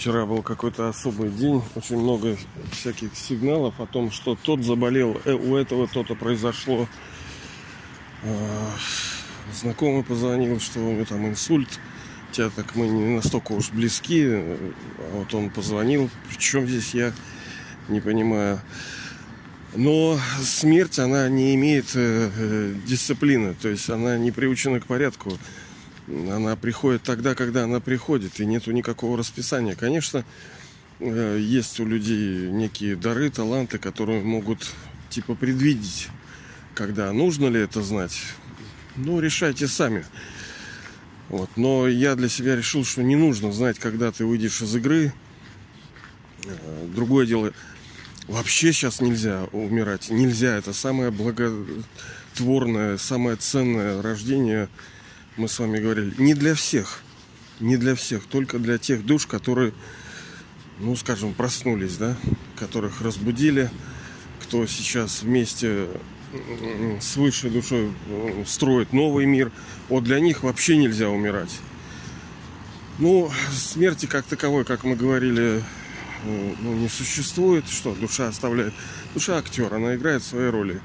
Вчера был какой-то особый день, очень много всяких сигналов о том, что тот заболел, э, у этого то-то произошло. А, знакомый позвонил, что у него там инсульт. Хотя так мы не настолько уж близки. А вот он позвонил. Причем здесь я не понимаю. Но смерть, она не имеет э, э, дисциплины, то есть она не приучена к порядку. Она приходит тогда, когда она приходит, и нету никакого расписания. Конечно, э, есть у людей некие дары, таланты, которые могут типа предвидеть, когда нужно ли это знать. Ну, решайте сами. Вот. Но я для себя решил, что не нужно знать, когда ты выйдешь из игры. Э, другое дело, вообще сейчас нельзя умирать. Нельзя. Это самое благотворное, самое ценное рождение – мы с вами говорили, не для всех. Не для всех, только для тех душ, которые, ну, скажем, проснулись, да, которых разбудили, кто сейчас вместе с высшей душой строит новый мир. Вот для них вообще нельзя умирать. Ну, смерти как таковой, как мы говорили, ну, не существует. Что душа оставляет? Душа актер, она играет свои роли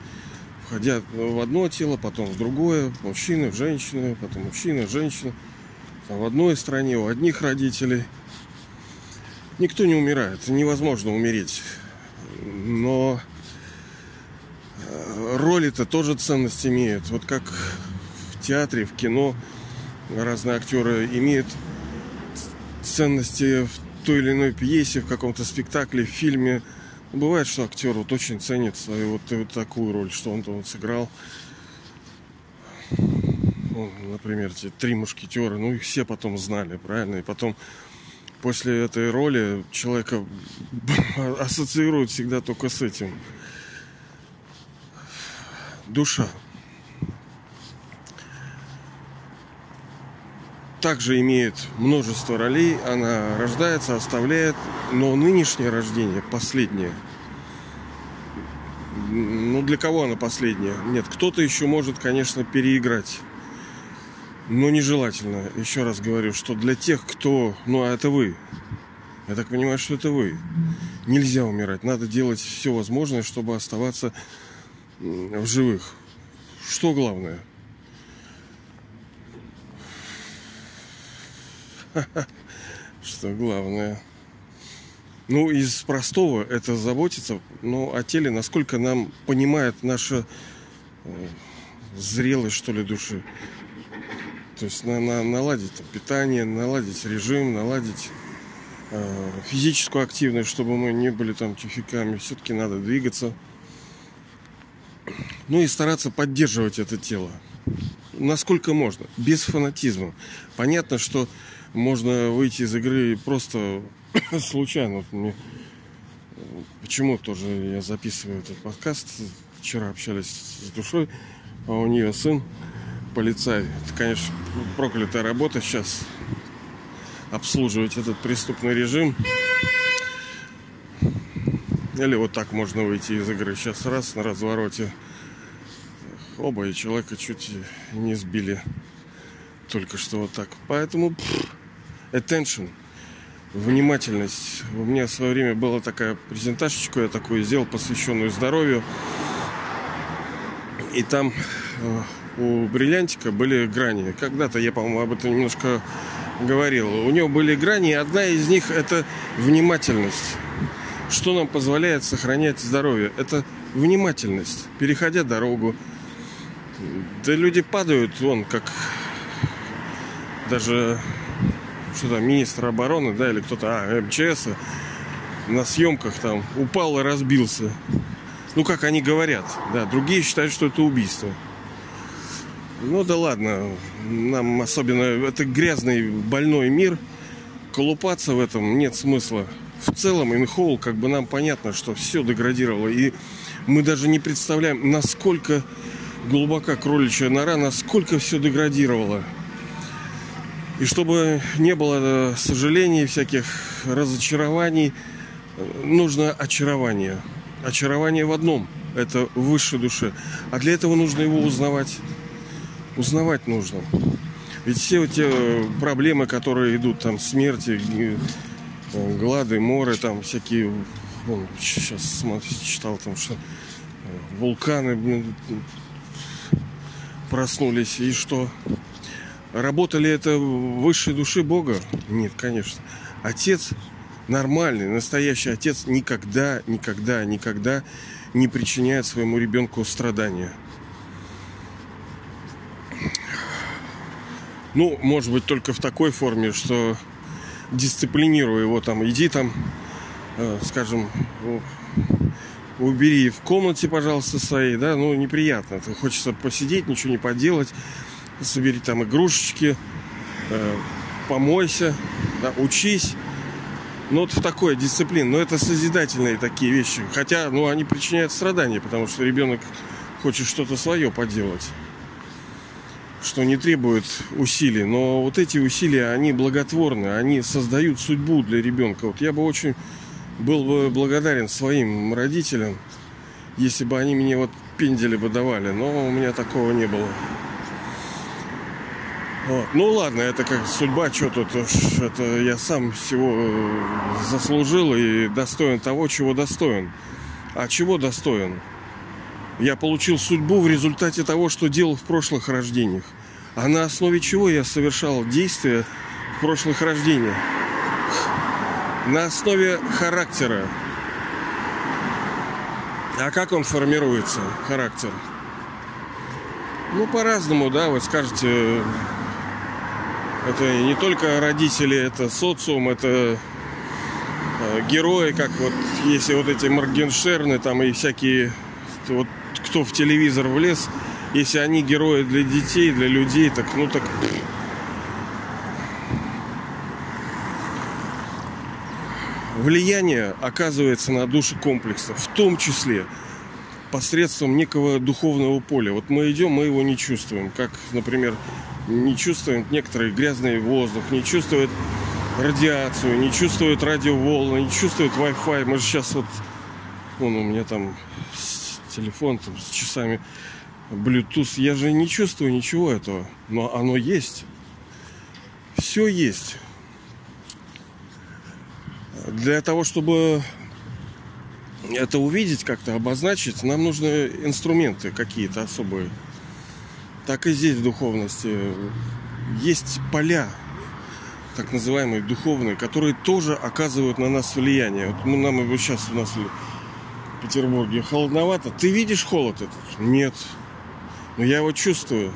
входя в одно тело, потом в другое, мужчины, женщины, потом мужчина, женщина. Там в одной стране у одних родителей. Никто не умирает, невозможно умереть. Но э, роли-то тоже ценность имеют. Вот как в театре, в кино разные актеры имеют ценности в той или иной пьесе, в каком-то спектакле, в фильме – Бывает, что актер вот очень ценит свою вот, вот такую роль, что он там вот сыграл. Ну, например, те три мушкетера, ну их все потом знали, правильно? И потом после этой роли человека ассоциируют всегда только с этим. Душа. также имеет множество ролей. Она рождается, оставляет. Но нынешнее рождение, последнее, ну для кого она последняя? Нет, кто-то еще может, конечно, переиграть. Но нежелательно. Еще раз говорю, что для тех, кто... Ну, а это вы. Я так понимаю, что это вы. Нельзя умирать. Надо делать все возможное, чтобы оставаться в живых. Что главное – Что главное. Ну, из простого это заботиться ну, о теле, насколько нам понимает наша э, зрелость, что ли, души. То есть на, на, наладить там, питание, наладить режим, наладить э, физическую активность, чтобы мы не были там тюфиками. Все-таки надо двигаться. Ну и стараться поддерживать это тело. Насколько можно, без фанатизма. Понятно, что можно выйти из игры просто случайно. Вот мне почему тоже я записываю этот подкаст. Вчера общались с душой, а у нее сын полицай. Это, конечно, проклятая работа сейчас обслуживать этот преступный режим. Или вот так можно выйти из игры. Сейчас раз на развороте. Оба и человека чуть не сбили. Только что вот так. Поэтому attention, внимательность. У меня в свое время была такая презентажечка, я такую сделал, посвященную здоровью. И там э, у бриллиантика были грани. Когда-то я, по-моему, об этом немножко говорил. У него были грани, и одна из них это внимательность. Что нам позволяет сохранять здоровье? Это внимательность. Переходя дорогу. Да люди падают, вон, как даже что там, министр обороны, да, или кто-то, а, МЧС на съемках там упал и разбился. Ну, как они говорят, да, другие считают, что это убийство. Ну да ладно, нам особенно, это грязный, больной мир, колупаться в этом нет смысла. В целом, инхол, как бы нам понятно, что все деградировало, и мы даже не представляем, насколько глубока кроличья нора, насколько все деградировало. И чтобы не было э, сожалений, всяких разочарований, нужно очарование. Очарование в одном – это в высшей душе. А для этого нужно его узнавать. Узнавать нужно. Ведь все те проблемы, которые идут, там, смерти, э, глады, моры, там всякие, вон, сейчас читал там, что э, вулканы проснулись, и что? Работали это высшей души Бога? Нет, конечно. Отец нормальный, настоящий отец никогда, никогда, никогда не причиняет своему ребенку страдания. Ну, может быть, только в такой форме, что дисциплинируя его там, иди там, э, скажем, убери в комнате, пожалуйста, своей, да, ну, неприятно. Это хочется посидеть, ничего не поделать, собери там игрушечки, э, помойся, да, учись. Ну, вот в такой дисциплине. Но это созидательные такие вещи. Хотя, ну, они причиняют страдания, потому что ребенок хочет что-то свое поделать что не требует усилий. Но вот эти усилия, они благотворны, они создают судьбу для ребенка. Вот я бы очень был бы благодарен своим родителям, если бы они мне вот пендели бы давали. Но у меня такого не было. Вот. Ну ладно, это как судьба, что тут это я сам всего э, заслужил и достоин того, чего достоин. А чего достоин? Я получил судьбу в результате того, что делал в прошлых рождениях. А на основе чего я совершал действия в прошлых рождениях? На основе характера. А как он формируется, характер? Ну, по-разному, да, вы скажете, это не только родители, это социум, это э, герои, как вот если вот эти Моргенштерны там и всякие вот кто в телевизор влез, если они герои для детей, для людей, так ну так влияние оказывается на души комплекса, в том числе посредством некого духовного поля. Вот мы идем, мы его не чувствуем. Как, например, не чувствуем некоторый грязный воздух, не чувствует радиацию, не чувствует радиоволны, не чувствует Wi-Fi. Мы же сейчас вот, вон у меня там телефон там, с часами Bluetooth. Я же не чувствую ничего этого, но оно есть. Все есть. Для того, чтобы это увидеть, как-то обозначить, нам нужны инструменты какие-то особые. Так и здесь в духовности есть поля, так называемые духовные, которые тоже оказывают на нас влияние. Вот мы, нам вот сейчас у нас в Петербурге холодновато. Ты видишь холод этот? Нет. Но я его чувствую.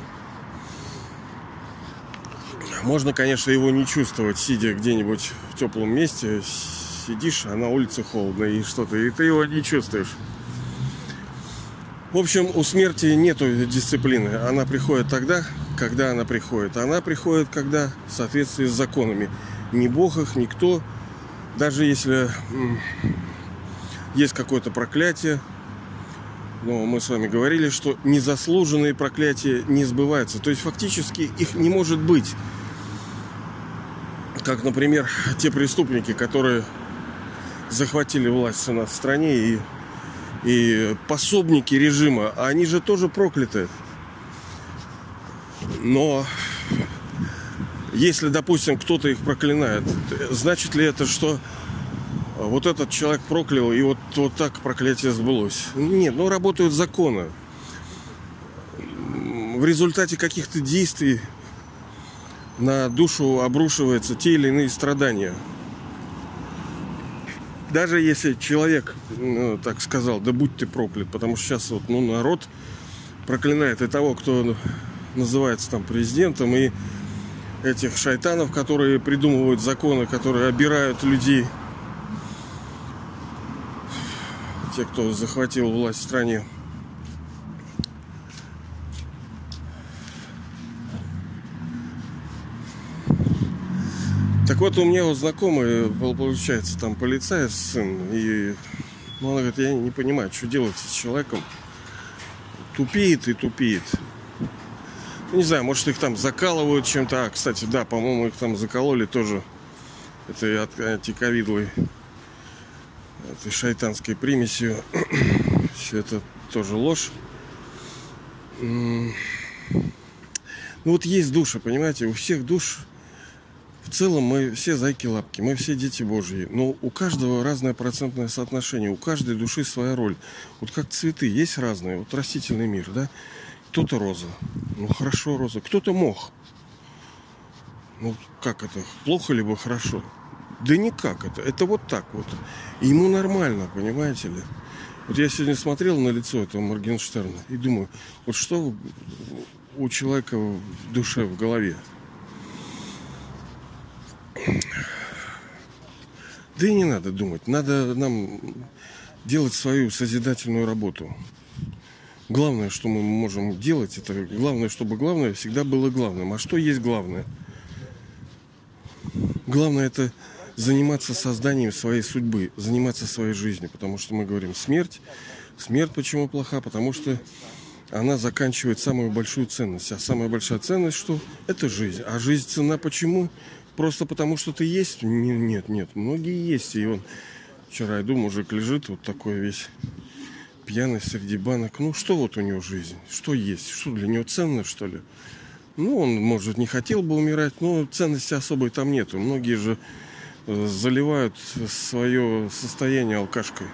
Можно, конечно, его не чувствовать, сидя где-нибудь в теплом месте. Сидишь, а на улице холодно и что-то, и ты его не чувствуешь. В общем, у смерти нету дисциплины. Она приходит тогда, когда она приходит. Она приходит, когда в соответствии с законами. Ни Бог их, никто. Даже если есть какое-то проклятие, но мы с вами говорили, что незаслуженные проклятия не сбываются. То есть фактически их не может быть. Как, например, те преступники, которые захватили власть у нас в стране и и пособники режима, они же тоже прокляты. Но если, допустим, кто-то их проклинает, значит ли это, что вот этот человек проклял, и вот, вот так проклятие сбылось? Нет, ну работают законы. В результате каких-то действий на душу обрушиваются те или иные страдания – даже если человек ну, так сказал, да будь ты проклят, потому что сейчас вот ну, народ проклинает и того, кто называется там президентом, и этих шайтанов, которые придумывают законы, которые обирают людей, те, кто захватил власть в стране. У меня вот знакомый был, получается, там полицай сын, и ну, она говорит, я не понимаю, что делать с человеком. Тупеет и тупеет. Ну, не знаю, может их там закалывают чем-то. А, кстати, да, по-моему, их там закололи тоже этой антиковидовой этой шайтанской примесью. Все это тоже ложь. Ну вот есть душа, понимаете, у всех душ В целом мы все зайки-лапки, мы все дети Божьи. Но у каждого разное процентное соотношение, у каждой души своя роль. Вот как цветы, есть разные. Вот растительный мир, да? Кто-то роза. Ну хорошо роза. Кто-то мох. Ну как это? Плохо либо хорошо? Да никак это. Это вот так вот. Ему нормально, понимаете ли? Вот я сегодня смотрел на лицо этого Моргенштерна и думаю, вот что у человека в душе, в голове. Да и не надо думать. Надо нам делать свою созидательную работу. Главное, что мы можем делать, это главное, чтобы главное всегда было главным. А что есть главное? Главное это заниматься созданием своей судьбы, заниматься своей жизнью. Потому что мы говорим смерть. Смерть почему плоха? Потому что она заканчивает самую большую ценность. А самая большая ценность что? Это жизнь. А жизнь цена почему? Просто потому что ты есть? Нет, нет. Многие есть. И он вчера, иду, мужик лежит вот такой весь пьяный среди банок. Ну, что вот у него жизнь? Что есть? Что для него ценно, что ли? Ну, он, может, не хотел бы умирать, но ценности особой там нету. Многие же заливают свое состояние алкашкой.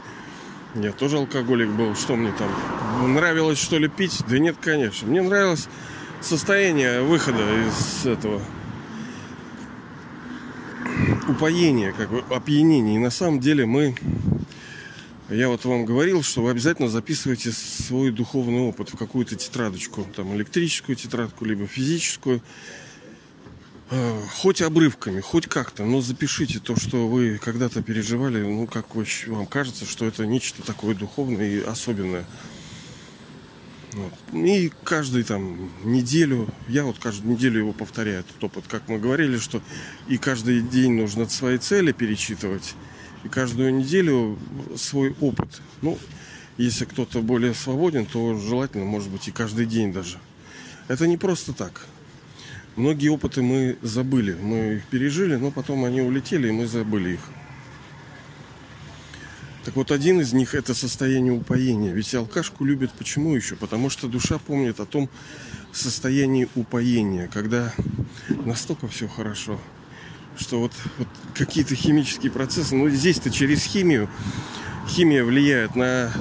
Я тоже алкоголик был. Что мне там? Нравилось, что ли, пить? Да нет, конечно. Мне нравилось состояние выхода из этого упоения, как бы опьянения. И на самом деле мы... Я вот вам говорил, что вы обязательно записываете свой духовный опыт в какую-то тетрадочку, там электрическую тетрадку, либо физическую. Э, хоть обрывками, хоть как-то, но запишите то, что вы когда-то переживали, ну, как вам кажется, что это нечто такое духовное и особенное. Вот. И каждую там неделю, я вот каждую неделю его повторяю, этот опыт. Как мы говорили, что и каждый день нужно свои цели перечитывать, и каждую неделю свой опыт. Ну, если кто-то более свободен, то желательно, может быть, и каждый день даже. Это не просто так. Многие опыты мы забыли. Мы их пережили, но потом они улетели, и мы забыли их. Так вот, один из них это состояние упоения. Ведь алкашку любят почему еще? Потому что душа помнит о том состоянии упоения, когда настолько все хорошо, что вот, вот какие-то химические процессы, ну здесь-то через химию, химия влияет на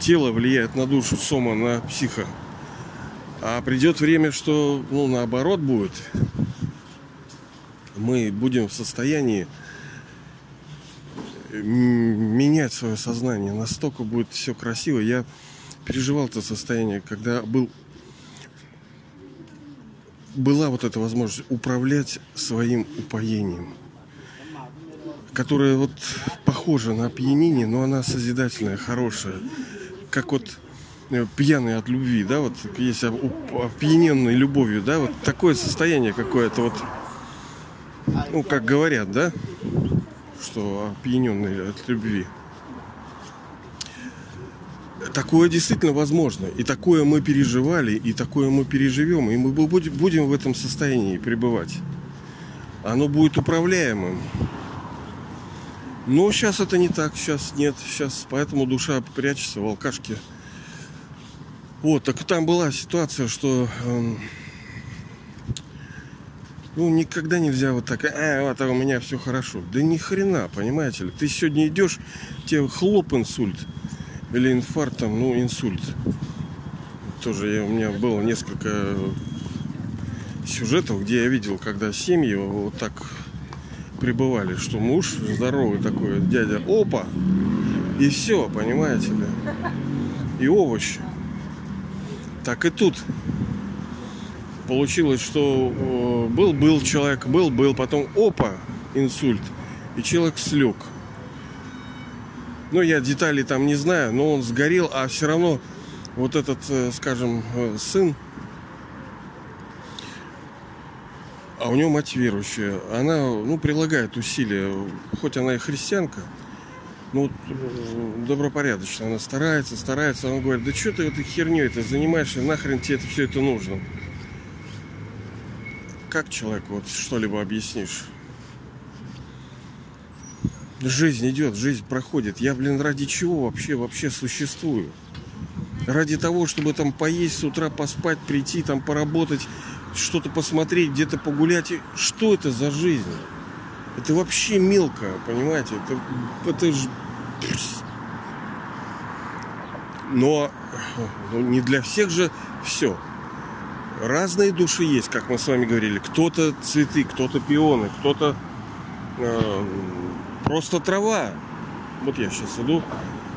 тело, влияет на душу, сома, на психо. А придет время, что ну, наоборот будет. Мы будем в состоянии менять свое сознание. Настолько будет все красиво. Я переживал это состояние, когда был была вот эта возможность управлять своим упоением, которое вот похоже на опьянение, но она созидательная, хорошая. Как вот Э, пьяный от любви, да, вот есть опьяненный любовью, да, вот такое состояние какое-то вот, ну, как говорят, да, что опьяненный от любви. Такое действительно возможно. И такое мы переживали, и такое мы переживем. И мы будем в этом состоянии пребывать. Оно будет управляемым. Но сейчас это не так, сейчас нет. Сейчас поэтому душа прячется в алкашке вот, так там была ситуация, что э, ну, никогда нельзя вот так, а, вот, а у меня все хорошо. Да ни хрена, понимаете ли. Ты сегодня идешь, тебе хлоп инсульт. Или инфаркт, там, ну, инсульт. Тоже я, у меня было несколько сюжетов, где я видел, когда семьи вот так пребывали, что муж здоровый такой, дядя, опа, и все, понимаете ли. И овощи. Так и тут получилось, что был был человек, был был, потом опа, инсульт, и человек слег. Ну, я деталей там не знаю, но он сгорел, а все равно вот этот, э, скажем, э, сын, а у него мать верующая, она, ну, прилагает усилия, хоть она и христианка, ну, э, добропорядочно. Она старается, старается. Она говорит, да что ты этой херней это занимаешься, нахрен тебе это все это нужно? Как человек вот что-либо объяснишь? Жизнь идет, жизнь проходит. Я, блин, ради чего вообще, вообще существую? Ради того, чтобы там поесть с утра, поспать, прийти, там поработать, что-то посмотреть, где-то погулять. Что это за жизнь? Это вообще мелко, понимаете? Это, это ж... Но ну, не для всех же все. Разные души есть, как мы с вами говорили. Кто-то цветы, кто-то пионы, кто-то э, просто трава. Вот я сейчас иду,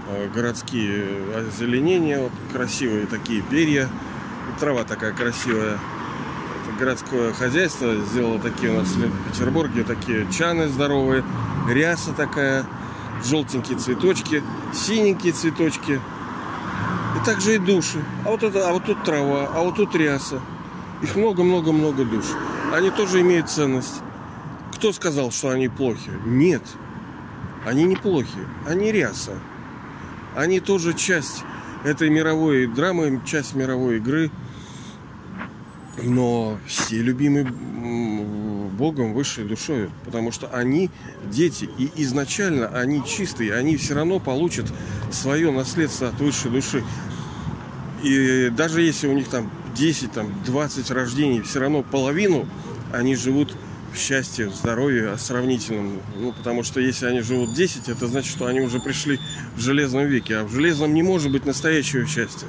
э, городские озеленения, вот, красивые такие перья, трава такая красивая. Это городское хозяйство сделало такие у нас в Петербурге, такие чаны здоровые, ряса такая, желтенькие цветочки, синенькие цветочки. И также и души. А вот это, а вот тут трава, а вот тут ряса. Их много-много-много душ. Они тоже имеют ценность. Кто сказал, что они плохи? Нет. Они не плохи. Они ряса. Они тоже часть этой мировой драмы, часть мировой игры. Но все любимы Богом, высшей душой. Потому что они дети. И изначально они чистые. Они все равно получат свое наследство от высшей души. И даже если у них там 10, там, 20 рождений, все равно половину они живут в счастье, в здоровье сравнительном. Ну, потому что если они живут 10, это значит, что они уже пришли в железном веке. А в железном не может быть настоящего счастья.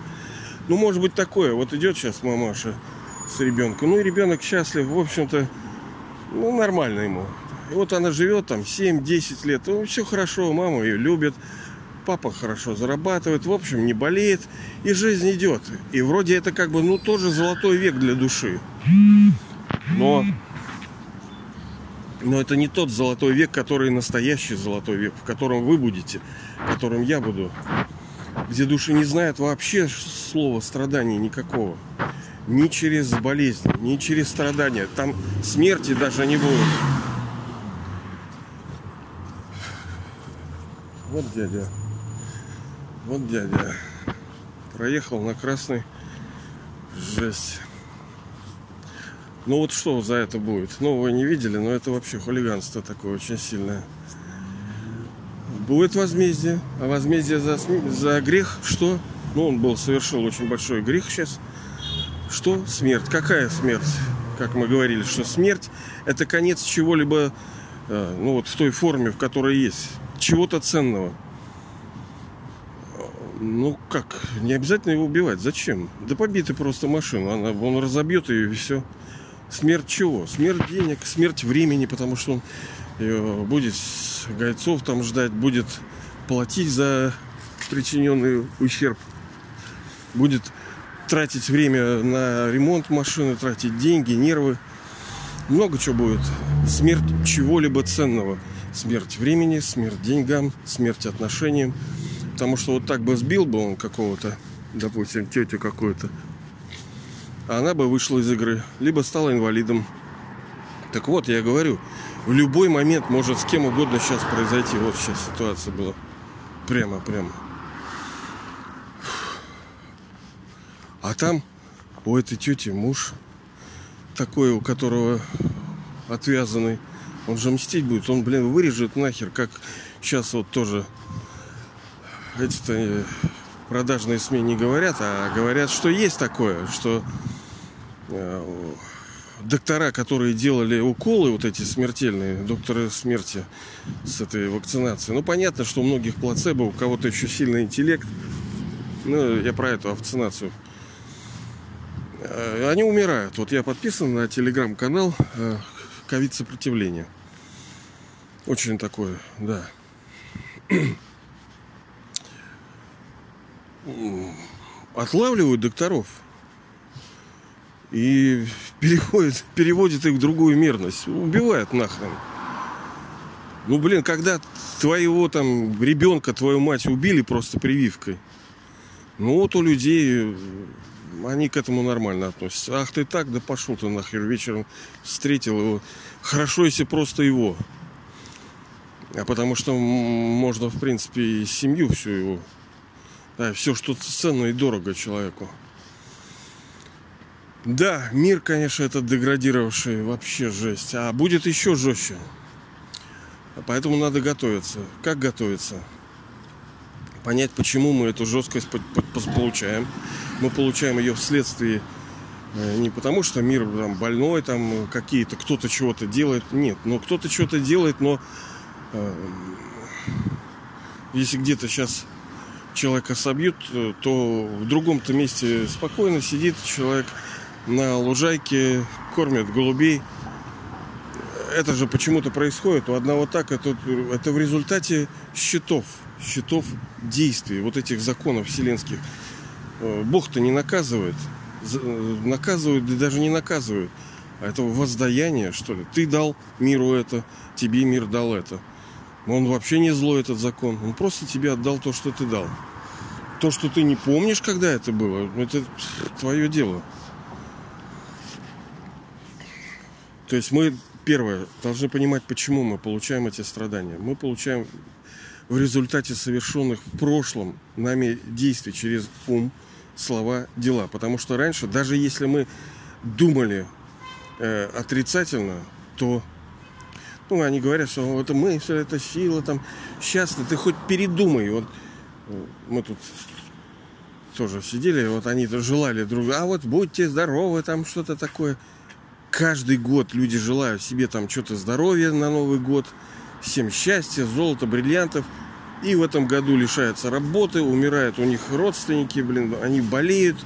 Ну, может быть такое. Вот идет сейчас мамаша с ребенком. Ну, и ребенок счастлив, в общем-то, ну, нормально ему. И вот она живет там 7-10 лет. Ну, все хорошо, мама ее любит папа хорошо зарабатывает, в общем, не болеет, и жизнь идет. И вроде это как бы, ну, тоже золотой век для души. Но, но это не тот золотой век, который настоящий золотой век, в котором вы будете, в котором я буду. Где души не знают вообще слова страдания никакого. Ни через болезнь, ни через страдания. Там смерти даже не будет. Вот дядя. Вот дядя проехал на красный. Жесть. Ну вот что за это будет? Ну, вы не видели, но это вообще хулиганство такое очень сильное. Будет возмездие. А возмездие за, за грех что? Ну, он был совершил очень большой грех сейчас. Что? Смерть. Какая смерть? Как мы говорили, что смерть это конец чего-либо, э, ну вот в той форме, в которой есть. Чего-то ценного. Ну как, не обязательно его убивать. Зачем? Да побиты просто машину. Она, он разобьет ее и все. Смерть чего? Смерть денег, смерть времени, потому что он э, будет гайцов там ждать, будет платить за причиненный ущерб, будет тратить время на ремонт машины, тратить деньги, нервы. Много чего будет. Смерть чего-либо ценного. Смерть времени, смерть деньгам, смерть отношениям. Потому что вот так бы сбил бы он какого-то, допустим, тетю какую-то, а она бы вышла из игры, либо стала инвалидом. Так вот, я говорю, в любой момент может с кем угодно сейчас произойти. Вот сейчас ситуация была. Прямо, прямо. А там у этой тети муж такой, у которого отвязанный. Он же мстить будет. Он, блин, вырежет нахер, как сейчас вот тоже эти-то э, продажные СМИ не говорят, а говорят, что есть такое, что э, доктора, которые делали уколы вот эти смертельные, докторы смерти с этой вакцинацией, ну понятно, что у многих плацебо, у кого-то еще сильный интеллект, ну я про эту вакцинацию, э, они умирают. Вот я подписан на телеграм-канал ковид сопротивления. Очень такое, да отлавливают докторов и переходят, переводят их в другую мерность. Убивают нахрен. Ну, блин, когда твоего там ребенка, твою мать убили просто прививкой, ну вот у людей они к этому нормально относятся. Ах ты так, да пошел ты нахер вечером встретил его. Хорошо, если просто его. А потому что можно, в принципе, и семью всю его да, все, что ценно и дорого человеку. Да, мир, конечно, это деградировавший вообще жесть. А будет еще жестче. Поэтому надо готовиться. Как готовиться? Понять, почему мы эту жесткость получаем. Мы получаем ее вследствие Э, не потому, что мир там больной, там какие-то, кто-то чего-то делает. Нет, но кто-то что-то делает, но э, если где-то сейчас человека собьют, то в другом-то месте спокойно сидит человек на лужайке, кормит голубей. Это же почему-то происходит. У одного так, это, это в результате счетов, счетов действий, вот этих законов вселенских. Э, Бог-то не наказывает. Э, наказывают, да даже не наказывают. А это воздаяние, что ли. Ты дал миру это, тебе мир дал это. Он вообще не злой, этот закон. Он просто тебе отдал то, что ты дал. То, что ты не помнишь, когда это было, это твое дело. То есть мы, первое, должны понимать, почему мы получаем эти страдания. Мы получаем в результате совершенных в прошлом нами действий через ум, слова, дела. Потому что раньше, даже если мы думали э, отрицательно, то ну, они говорят, что это мы, все это сила, там, счастье, ты хоть передумай. Вот мы тут тоже сидели, вот они -то желали друг а вот будьте здоровы, там что-то такое. Каждый год люди желают себе там что-то здоровья на Новый год, всем счастья, золота, бриллиантов. И в этом году лишаются работы, умирают у них родственники, блин, они болеют.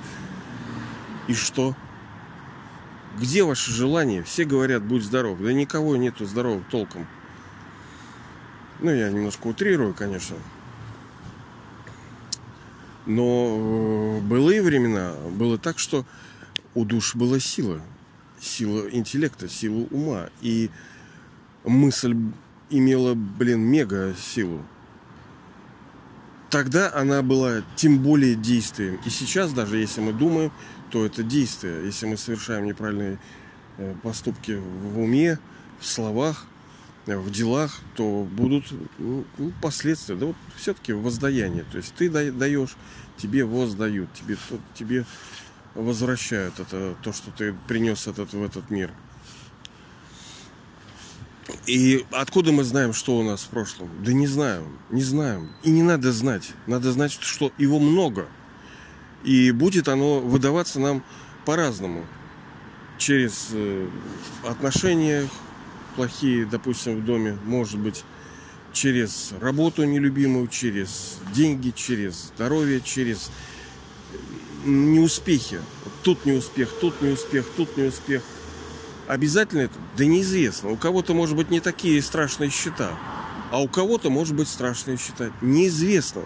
И что? Где ваше желание? Все говорят, будь здоров. Да никого нету здоровых толком. Ну, я немножко утрирую, конечно. Но э, былые времена было так, что у душ была сила. Сила интеллекта, сила ума. И мысль имела, блин, мега силу. Тогда она была тем более действием. И сейчас даже, если мы думаем, то это действие. Если мы совершаем неправильные э, поступки в уме, в словах, э, в делах, то будут ну, ну, последствия. Да вот все-таки воздаяние. То есть ты даешь, тебе воздают, тебе, тебе возвращают это, то, что ты принес этот, в этот мир. И откуда мы знаем, что у нас в прошлом? Да не знаем, не знаем. И не надо знать. Надо знать, что его много – и будет оно выдаваться нам по-разному. Через э, отношения плохие, допустим, в доме, может быть, через работу нелюбимую, через деньги, через здоровье, через неуспехи. Тут не успех, тут не успех, тут не успех. Обязательно это? Да неизвестно. У кого-то, может быть, не такие страшные счета, а у кого-то, может быть, страшные счета. Неизвестно.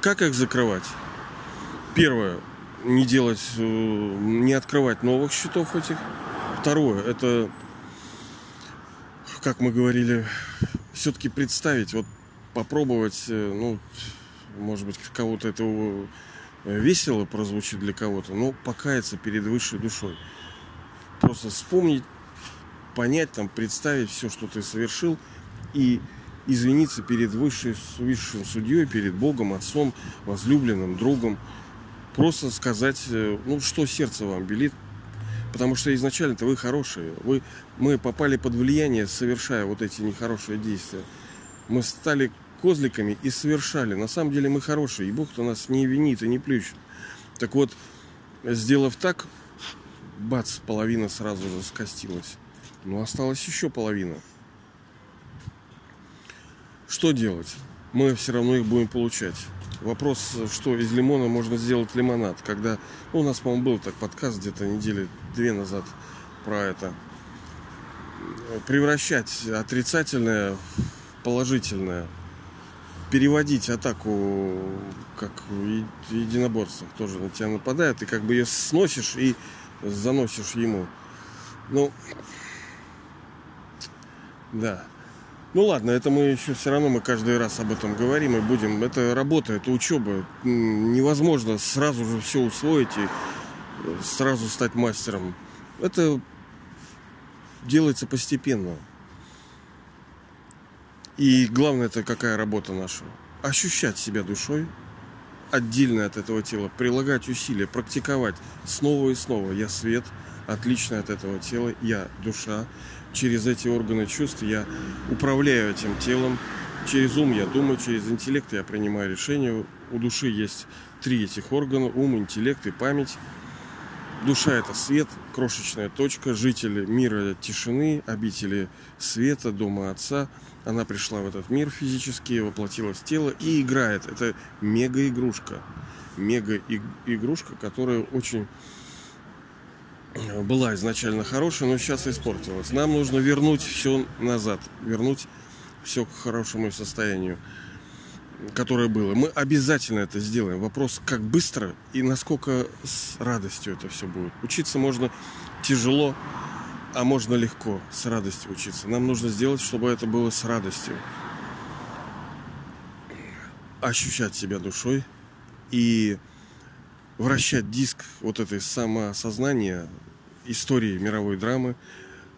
Как их закрывать? Первое, не делать, э, не открывать новых счетов этих. Второе, это, как мы говорили, все-таки представить, вот попробовать, э, ну, может быть, кого-то это весело прозвучит для кого-то, но покаяться перед высшей душой. Просто вспомнить, понять, там, представить все, что ты совершил, и извиниться перед высшей, высшим судьей, перед Богом, Отцом, возлюбленным, другом, просто сказать, э, ну, что сердце вам белит, потому что изначально-то вы хорошие. Вы, мы попали под влияние, совершая вот эти нехорошие действия. Мы стали козликами и совершали. На самом деле мы хорошие, и Бог-то нас не винит и не плющит. Так вот, сделав так, бац, половина сразу же скостилась. Но осталась еще половина. Что делать? Мы все равно их будем получать. Вопрос, что из лимона можно сделать лимонад. Когда ну, у нас, по-моему, был так подкаст где-то недели две назад про это. Превращать отрицательное в положительное. Переводить атаку, как в единоборствах тоже на тебя нападает, и как бы ее сносишь и заносишь ему. Ну, да. Ну ладно, это мы еще все равно мы каждый раз об этом говорим и будем. Это работа, это учеба. Невозможно сразу же все усвоить и э, сразу стать мастером. Это делается постепенно. И главное это какая работа наша. Ощущать себя душой, отдельно от этого тела, прилагать усилия, практиковать снова и снова. Я свет, отличный от этого тела, я душа, через эти органы чувств я управляю этим телом. Через ум я думаю, через интеллект я принимаю решения. У души есть три этих органа. Ум, интеллект и память. Душа это свет, крошечная точка, жители мира тишины, обители света, дома Отца. Она пришла в этот мир физически, воплотилась в тело и играет. Это мега-игрушка. Мега-игрушка, которая очень была изначально хорошая, но сейчас испортилась. Нам нужно вернуть все назад, вернуть все к хорошему состоянию которое было. Мы обязательно это сделаем. Вопрос, как быстро и насколько с радостью это все будет. Учиться можно тяжело, а можно легко с радостью учиться. Нам нужно сделать, чтобы это было с радостью. Ощущать себя душой и вращать диск вот этой самосознания истории мировой драмы,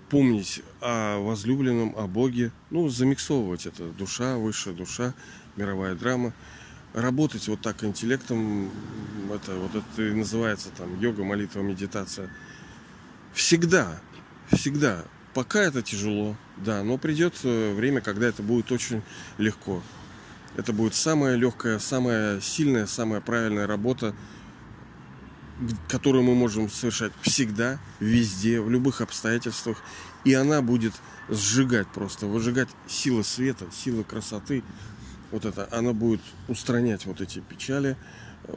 помнить о возлюбленном, о Боге, ну, замиксовывать это. Душа, высшая душа, мировая драма. Работать вот так интеллектом, это вот это и называется там йога, молитва, медитация. Всегда, всегда. Пока это тяжело, да, но придет э, время, когда это будет очень легко. Это будет самая легкая, самая сильная, самая правильная работа, которую мы можем совершать всегда, везде, в любых обстоятельствах. И она будет сжигать просто, выжигать силы света, силы красоты, вот это, она будет устранять вот эти печали,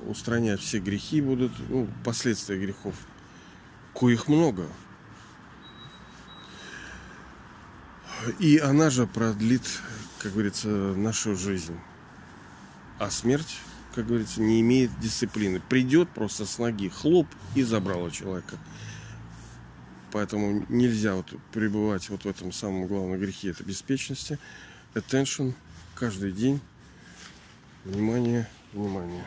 устранять все грехи будут, ну, последствия грехов, коих много. И она же продлит, как говорится, нашу жизнь. А смерть, как говорится, не имеет дисциплины. Придет просто с ноги, хлоп и забрала человека. Поэтому нельзя вот пребывать вот в этом самом главном грехе, это беспечности, attention, каждый день. Внимание, внимание.